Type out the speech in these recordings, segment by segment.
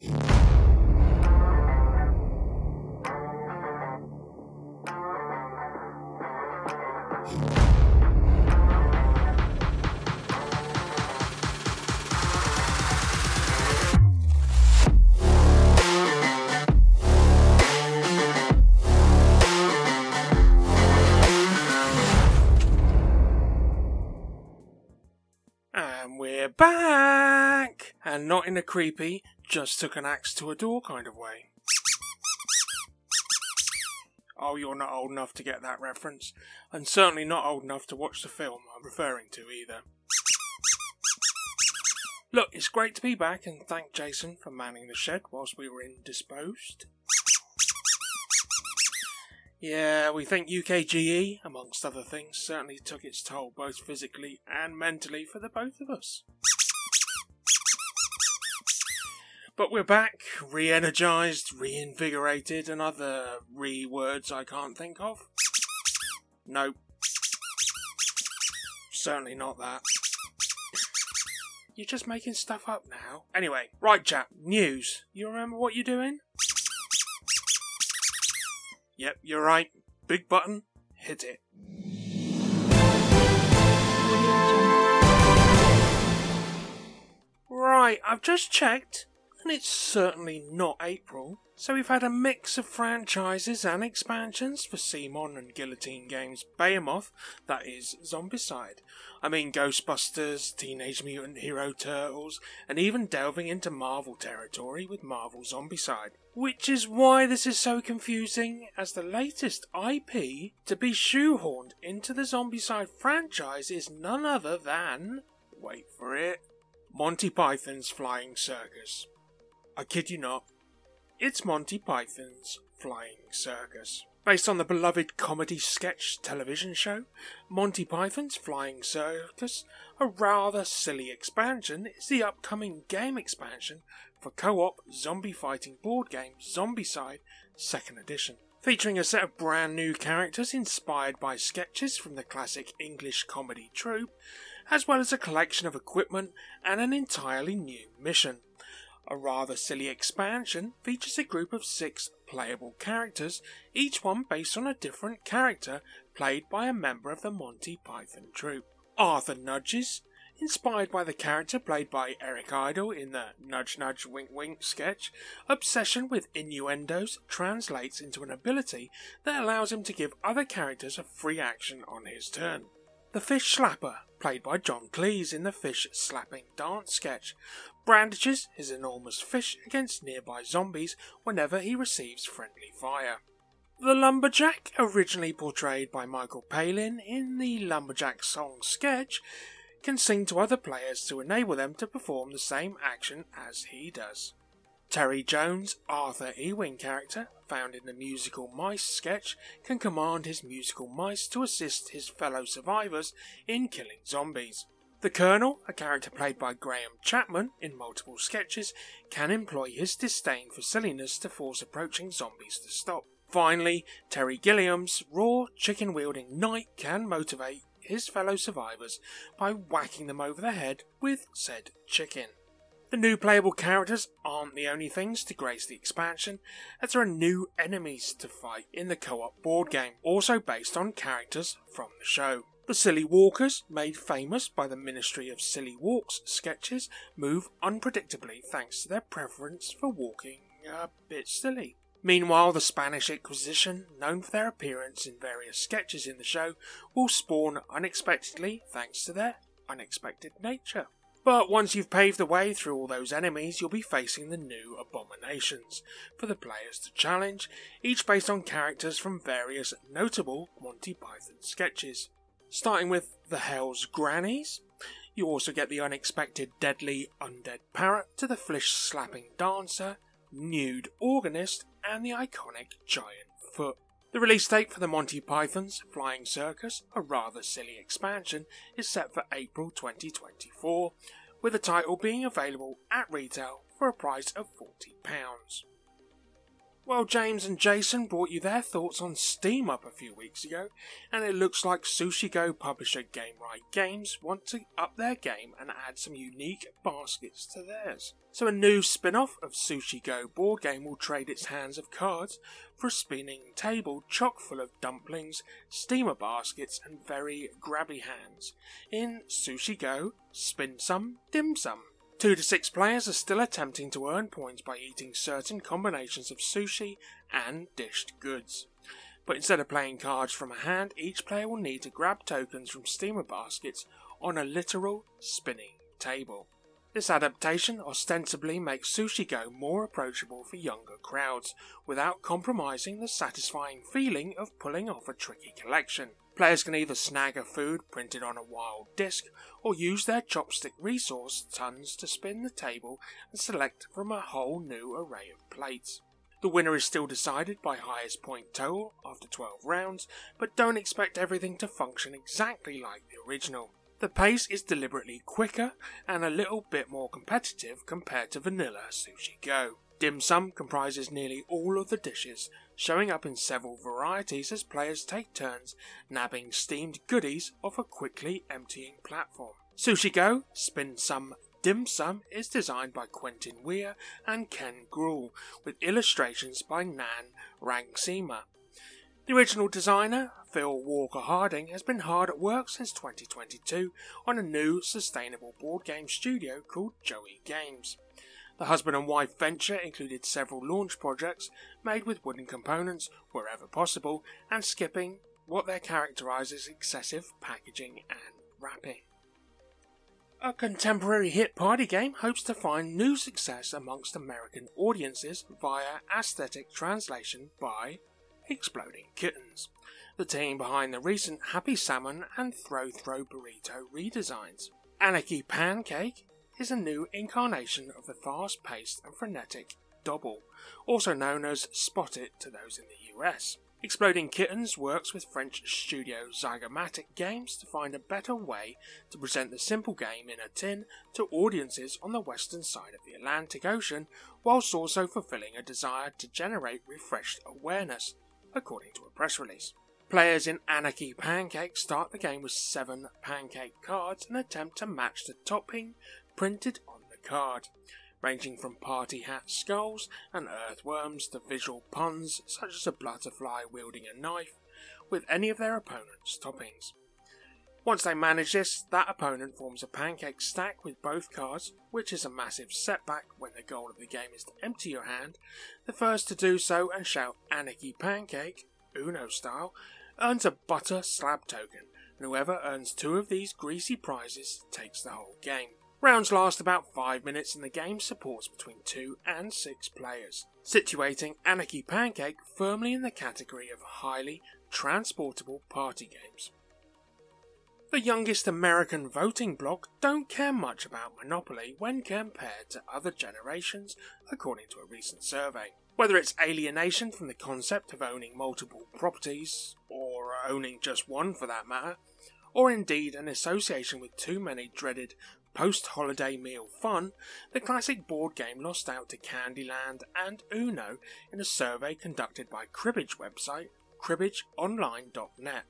And we're back! And not in a creepy, just took an axe to a door kind of way. Oh, you're not old enough to get that reference, and certainly not old enough to watch the film I'm referring to either. Look, it's great to be back, and thank Jason for manning the shed whilst we were indisposed. Yeah, we think UKGE, amongst other things, certainly took its toll both physically and mentally for the both of us. But we're back, re energized, reinvigorated, and other re words I can't think of. Nope. Certainly not that. You're just making stuff up now. Anyway, right, chap, news. You remember what you're doing? Yep, you're right. Big button, hit it. Right, I've just checked, and it's certainly not April. So we've had a mix of franchises and expansions for CMON and Guillotine Games Behemoth, that is Zombicide. I mean Ghostbusters, Teenage Mutant Hero Turtles, and even delving into Marvel territory with Marvel Zombicide. Which is why this is so confusing, as the latest IP to be shoehorned into the Zombicide franchise is none other than. Wait for it. Monty Python's Flying Circus. I kid you not. It's Monty Python's Flying Circus. Based on the beloved comedy sketch television show, Monty Python's Flying Circus, a rather silly expansion, is the upcoming game expansion for co op zombie fighting board game Zombicide 2nd Edition. Featuring a set of brand new characters inspired by sketches from the classic English comedy troupe, as well as a collection of equipment and an entirely new mission. A rather silly expansion features a group of six playable characters, each one based on a different character played by a member of the Monty Python troupe. Arthur Nudges, inspired by the character played by Eric Idle in the Nudge Nudge Wink Wink sketch, obsession with innuendos translates into an ability that allows him to give other characters a free action on his turn. The Fish Slapper, played by John Cleese in the Fish Slapping Dance sketch, brandishes his enormous fish against nearby zombies whenever he receives friendly fire. The Lumberjack, originally portrayed by Michael Palin in the Lumberjack song sketch, can sing to other players to enable them to perform the same action as he does. Terry Jones, Arthur Ewing character, found in the musical Mice sketch, can command his musical mice to assist his fellow survivors in killing zombies. The Colonel, a character played by Graham Chapman in multiple sketches, can employ his disdain for silliness to force approaching zombies to stop. Finally, Terry Gilliam's raw, chicken wielding knight can motivate his fellow survivors by whacking them over the head with said chicken. The new playable characters aren't the only things to grace the expansion, as there are new enemies to fight in the co op board game, also based on characters from the show. The Silly Walkers, made famous by the Ministry of Silly Walks sketches, move unpredictably thanks to their preference for walking a bit silly. Meanwhile, the Spanish Inquisition, known for their appearance in various sketches in the show, will spawn unexpectedly thanks to their unexpected nature. But once you've paved the way through all those enemies, you'll be facing the new abominations for the players to challenge, each based on characters from various notable Monty Python sketches. Starting with the Hell's Grannies, you also get the unexpected deadly undead parrot to the flesh slapping dancer, nude organist, and the iconic giant foot. The release date for the Monty Python's Flying Circus, a rather silly expansion, is set for April 2024, with the title being available at retail for a price of £40. Well, James and Jason brought you their thoughts on Steam Up a few weeks ago, and it looks like Sushi Go publisher Gamewright Games want to up their game and add some unique baskets to theirs. So a new spin-off of Sushi Go board game will trade its hands of cards for a spinning table chock full of dumplings, steamer baskets, and very grabby hands. In Sushi Go, spin some, dim some. Two to six players are still attempting to earn points by eating certain combinations of sushi and dished goods. But instead of playing cards from a hand, each player will need to grab tokens from steamer baskets on a literal spinning table. This adaptation ostensibly makes Sushi Go more approachable for younger crowds, without compromising the satisfying feeling of pulling off a tricky collection. Players can either snag a food printed on a wild disc or use their chopstick resource tons to spin the table and select from a whole new array of plates. The winner is still decided by highest point total after 12 rounds, but don't expect everything to function exactly like the original. The pace is deliberately quicker and a little bit more competitive compared to vanilla Sushi Go. Dim sum comprises nearly all of the dishes, showing up in several varieties as players take turns nabbing steamed goodies off a quickly emptying platform. Sushi Go, Spin Some Dim Sum is designed by Quentin Weir and Ken Gruhl, with illustrations by Nan Rangsima. The original designer, Phil Walker Harding, has been hard at work since 2022 on a new sustainable board game studio called Joey Games. The husband and wife venture included several launch projects made with wooden components wherever possible and skipping what they characterise as excessive packaging and wrapping. A contemporary hit party game hopes to find new success amongst American audiences via aesthetic translation by Exploding Kittens, the team behind the recent Happy Salmon and Throw Throw Burrito redesigns. Anarchy Pancake is a new incarnation of the fast paced and frenetic Dobble, also known as Spot It to those in the US. Exploding Kittens works with French studio Zygomatic Games to find a better way to present the simple game in a tin to audiences on the western side of the Atlantic Ocean, whilst also fulfilling a desire to generate refreshed awareness, according to a press release. Players in Anarchy Pancake start the game with seven pancake cards and attempt to match the topping printed on the card, ranging from party hat skulls and earthworms to visual puns such as a butterfly wielding a knife with any of their opponent's toppings. Once they manage this, that opponent forms a pancake stack with both cards, which is a massive setback when the goal of the game is to empty your hand. The first to do so and shout Anarchy Pancake, Uno style, earns a butter slab token, and whoever earns two of these greasy prizes takes the whole game. Rounds last about 5 minutes and the game supports between 2 and 6 players, situating Anarchy Pancake firmly in the category of highly transportable party games. The youngest American voting bloc don't care much about Monopoly when compared to other generations, according to a recent survey. Whether it's alienation from the concept of owning multiple properties, or owning just one for that matter, or indeed an association with too many dreaded post holiday meal fun, the classic board game lost out to Candyland and Uno in a survey conducted by Cribbage website cribbageonline.net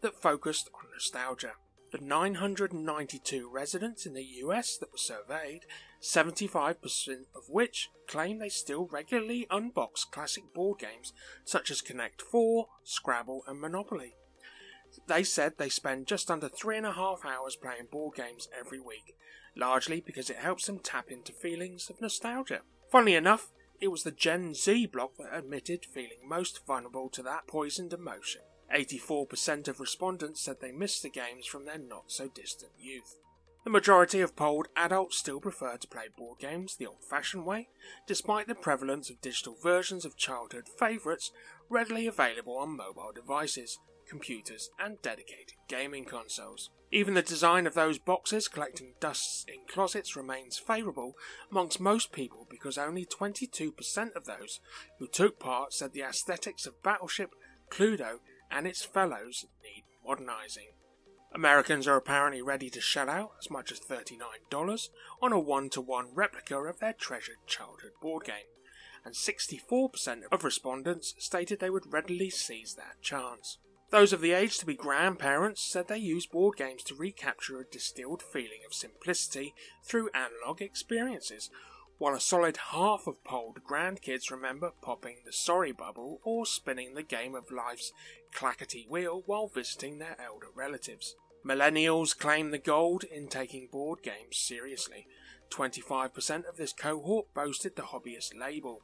that focused on nostalgia. The 992 residents in the US that were surveyed, 75% of which claim they still regularly unbox classic board games such as Connect 4, Scrabble, and Monopoly. They said they spend just under three and a half hours playing board games every week, largely because it helps them tap into feelings of nostalgia. Funnily enough, it was the Gen Z bloc that admitted feeling most vulnerable to that poisoned emotion. 84% of respondents said they missed the games from their not so distant youth. The majority of polled adults still prefer to play board games the old fashioned way, despite the prevalence of digital versions of childhood favourites readily available on mobile devices, computers, and dedicated gaming consoles. Even the design of those boxes collecting dusts in closets remains favourable amongst most people because only 22% of those who took part said the aesthetics of Battleship, Cluedo, and its fellows need modernising. Americans are apparently ready to shell out as much as $39 on a one to one replica of their treasured childhood board game, and 64% of respondents stated they would readily seize that chance. Those of the age to be grandparents said they use board games to recapture a distilled feeling of simplicity through analogue experiences, while a solid half of polled grandkids remember popping the sorry bubble or spinning the game of life's clackety wheel while visiting their elder relatives. Millennials claim the gold in taking board games seriously. 25% of this cohort boasted the hobbyist label.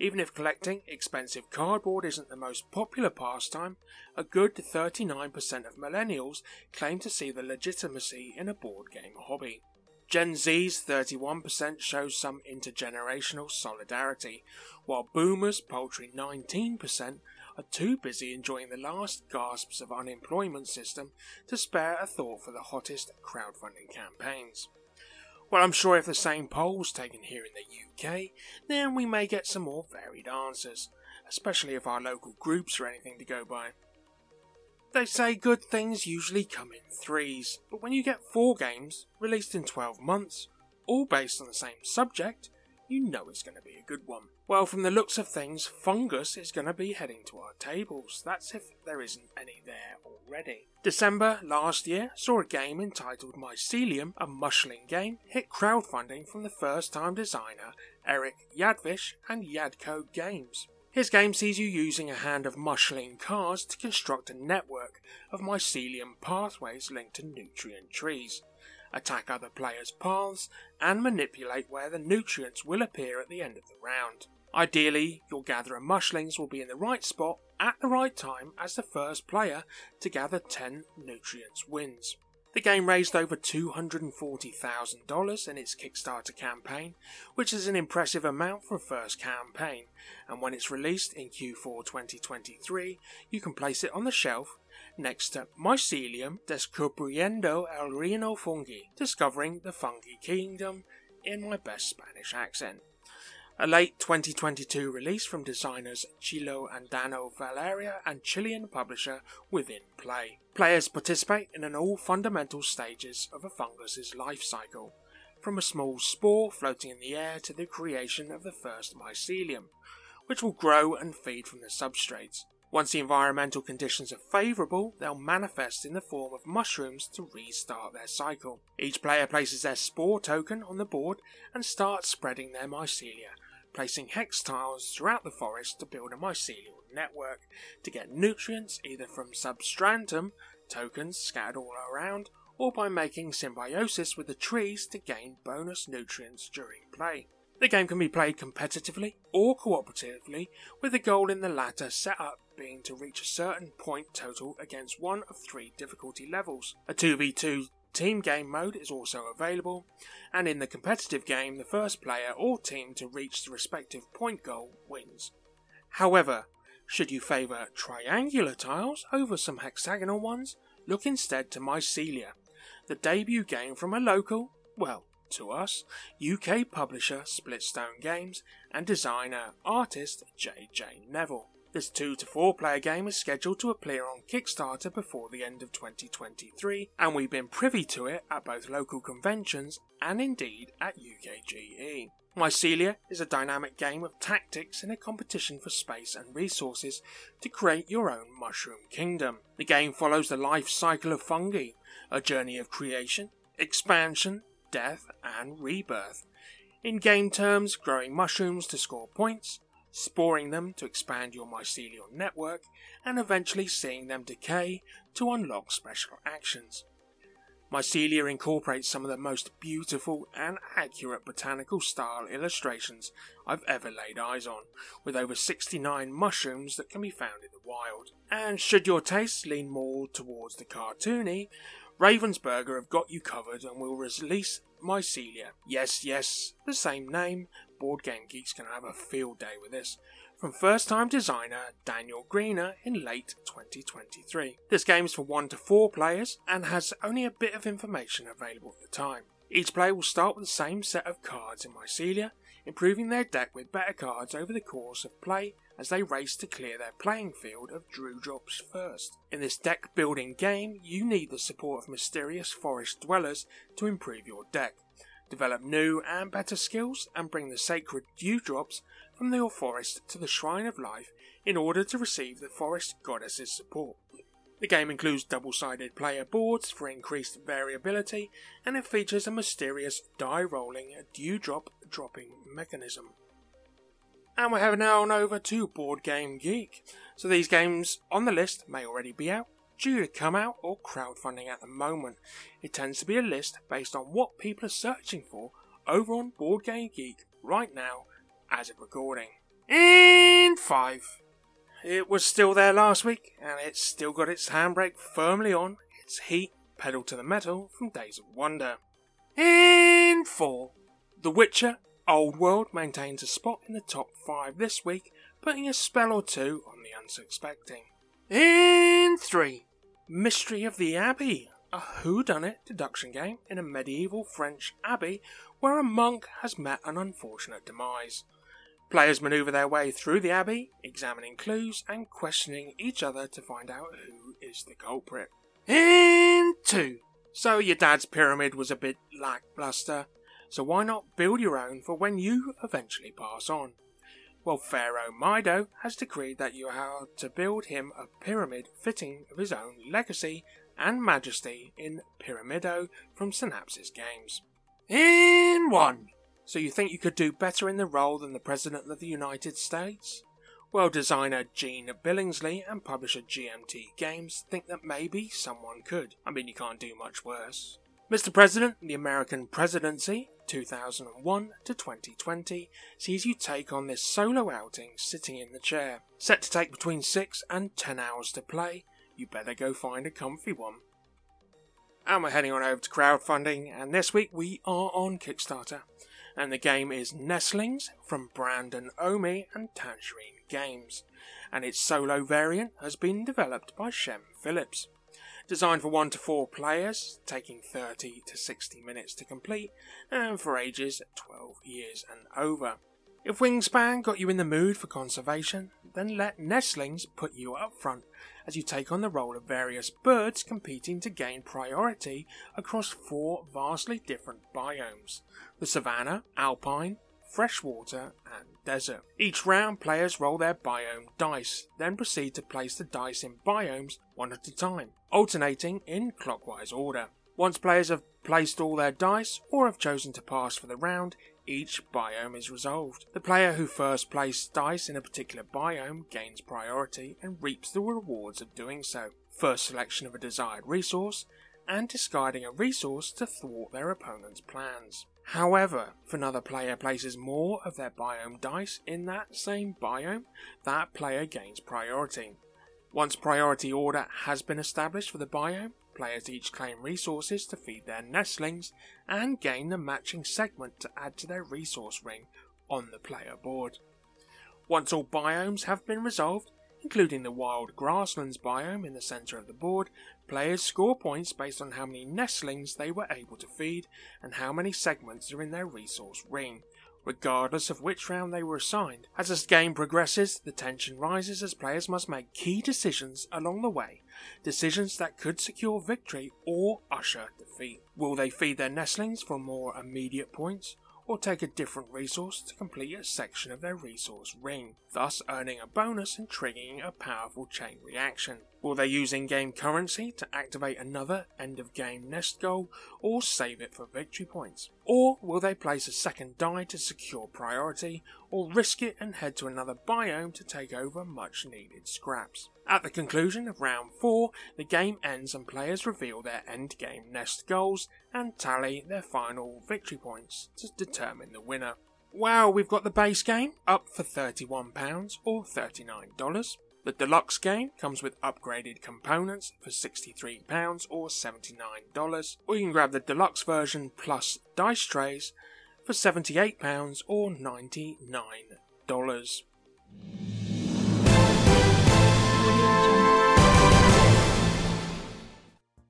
Even if collecting expensive cardboard isn't the most popular pastime, a good 39% of millennials claim to see the legitimacy in a board game hobby. Gen Z's 31% shows some intergenerational solidarity, while boomers' paltry 19% are too busy enjoying the last gasps of unemployment system to spare a thought for the hottest crowdfunding campaigns. Well, I'm sure if the same poll's taken here in the UK, then we may get some more varied answers, especially if our local groups are anything to go by. They say good things usually come in threes, but when you get four games released in 12 months, all based on the same subject, you know it's going to be a good one. Well, from the looks of things, Fungus is going to be heading to our tables. That's if there isn't any there already. December last year saw a game entitled Mycelium, a mushling game, hit crowdfunding from the first time designer Eric Yadvish and Yadco Games. His game sees you using a hand of mushling cards to construct a network of mycelium pathways linked to nutrient trees, attack other players' paths, and manipulate where the nutrients will appear at the end of the round. Ideally, your gatherer mushlings will be in the right spot at the right time as the first player to gather 10 nutrients wins. The game raised over $240,000 in its Kickstarter campaign, which is an impressive amount for a first campaign, and when it's released in Q4 2023, you can place it on the shelf next to Mycelium Descubriendo el Reino Fungi, discovering the fungi kingdom in my best Spanish accent a late 2022 release from designers Chilo and Dano Valeria and Chilean publisher Within Play. Players participate in an all fundamental stages of a fungus's life cycle, from a small spore floating in the air to the creation of the first mycelium, which will grow and feed from the substrates. Once the environmental conditions are favourable, they'll manifest in the form of mushrooms to restart their cycle. Each player places their spore token on the board and starts spreading their mycelia, placing hex tiles throughout the forest to build a mycelial network to get nutrients either from substratum, tokens scattered all around, or by making symbiosis with the trees to gain bonus nutrients during play. The game can be played competitively or cooperatively, with the goal in the latter set up being to reach a certain point total against one of three difficulty levels. A 2v2 Team game mode is also available, and in the competitive game, the first player or team to reach the respective point goal wins. However, should you favour triangular tiles over some hexagonal ones, look instead to Mycelia, the debut game from a local, well, to us, UK publisher Splitstone Games and designer artist JJ Neville. This 2 to 4 player game is scheduled to appear on Kickstarter before the end of 2023, and we've been privy to it at both local conventions and indeed at UKGE. Mycelia is a dynamic game of tactics in a competition for space and resources to create your own mushroom kingdom. The game follows the life cycle of fungi, a journey of creation, expansion, death, and rebirth. In game terms, growing mushrooms to score points, sporing them to expand your mycelial network, and eventually seeing them decay to unlock special actions. Mycelia incorporates some of the most beautiful and accurate botanical style illustrations I've ever laid eyes on, with over 69 mushrooms that can be found in the wild. And should your tastes lean more towards the cartoony, Ravensburger have got you covered and will release Mycelia. Yes, yes, the same name, Board Game Geek's can have a field day with this. From first time designer Daniel Greener in late 2023. This game is for 1 to 4 players and has only a bit of information available at the time. Each player will start with the same set of cards in Mycelia, improving their deck with better cards over the course of play as they race to clear their playing field of dewdrops first. In this deck building game, you need the support of mysterious forest dwellers to improve your deck develop new and better skills, and bring the sacred dewdrops from your forest to the Shrine of Life in order to receive the forest goddess's support. The game includes double sided player boards for increased variability, and it features a mysterious die rolling dewdrop dropping mechanism. And we're heading on over to Board Game Geek. So these games on the list may already be out, due to come out, or crowdfunding at the moment. It tends to be a list based on what people are searching for over on Board Game Geek right now as of recording. In 5. It was still there last week, and it's still got its handbrake firmly on, its heat pedal to the metal from Days of Wonder. In 4. The Witcher Old World maintains a spot in the top 5 this week, putting a spell or two on the unsuspecting. In 3. Mystery of the Abbey, a whodunit deduction game in a medieval French abbey where a monk has met an unfortunate demise. Players maneuver their way through the abbey, examining clues and questioning each other to find out who is the culprit. In 2. So your dad's pyramid was a bit lackluster, so why not build your own for when you eventually pass on? Well, Pharaoh Mido has decreed that you are to build him a pyramid fitting of his own legacy and majesty in Pyramido from Synapses Games. In 1. So you think you could do better in the role than the President of the United States? Well, designer Gene Billingsley and publisher GMT Games think that maybe someone could. I mean, you can't do much worse. Mr. President, the American presidency, 2001 to 2020, sees you take on this solo outing sitting in the chair. Set to take between 6 and 10 hours to play, you better go find a comfy one. And we're heading on over to crowdfunding, and this week we are on Kickstarter and the game is Nestlings from Brandon Omi and Tangerine Games, and its solo variant has been developed by Shem Phillips. Designed for 1 to 4 players, taking 30 to 60 minutes to complete, and for ages 12 years and over. If Wingspan got you in the mood for conservation, then let Nestlings put you up front as you take on the role of various birds competing to gain priority across four vastly different biomes the savanna, alpine, freshwater, and desert. Each round, players roll their biome dice, then proceed to place the dice in biomes one at a time, alternating in clockwise order. Once players have placed all their dice or have chosen to pass for the round, each biome is resolved. The player who first placed dice in a particular biome gains priority and reaps the rewards of doing so. First selection of a desired resource, and discarding a resource to thwart their opponent's plans. However, if another player places more of their biome dice in that same biome, that player gains priority. Once priority order has been established for the biome, Players each claim resources to feed their nestlings and gain the matching segment to add to their resource ring on the player board. Once all biomes have been resolved, including the wild grasslands biome in the centre of the board, players score points based on how many nestlings they were able to feed and how many segments are in their resource ring regardless of which round they were assigned. As this game progresses, the tension rises as players must make key decisions along the way, decisions that could secure victory or usher defeat. Will they feed their nestlings for more immediate points, or take a different resource to complete a section of their resource ring, thus earning a bonus and triggering a powerful chain reaction. Will they use in game currency to activate another end of game nest goal or save it for victory points? Or will they place a second die to secure priority or risk it and head to another biome to take over much needed scraps? At the conclusion of round 4, the game ends and players reveal their end game nest goals and tally their final victory points to determine the winner. Wow, we've got the base game up for £31 or $39. The deluxe game comes with upgraded components for £63 or $79, or you can grab the deluxe version plus dice trays for £78 or $99.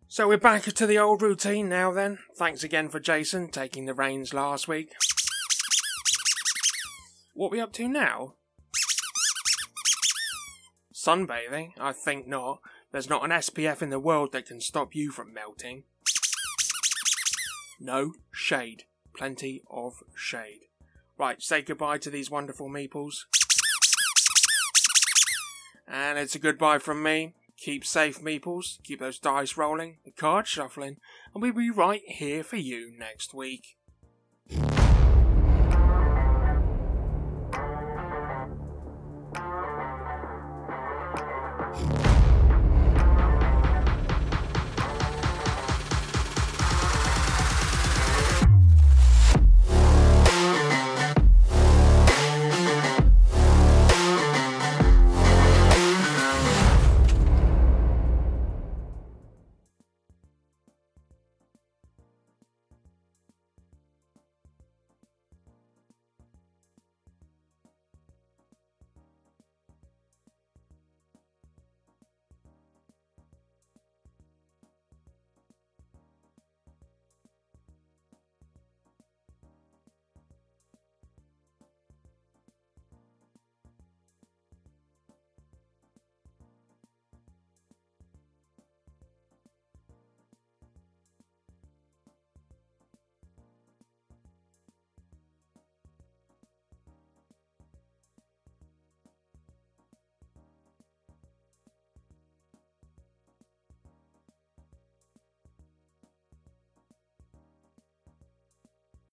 So we're back to the old routine now then. Thanks again for Jason taking the reins last week. What we up to now? Sunbathing? I think not. There's not an SPF in the world that can stop you from melting. No shade. Plenty of shade. Right, say goodbye to these wonderful meeples. And it's a goodbye from me. Keep safe, meeples. Keep those dice rolling, the cards shuffling, and we'll be right here for you next week.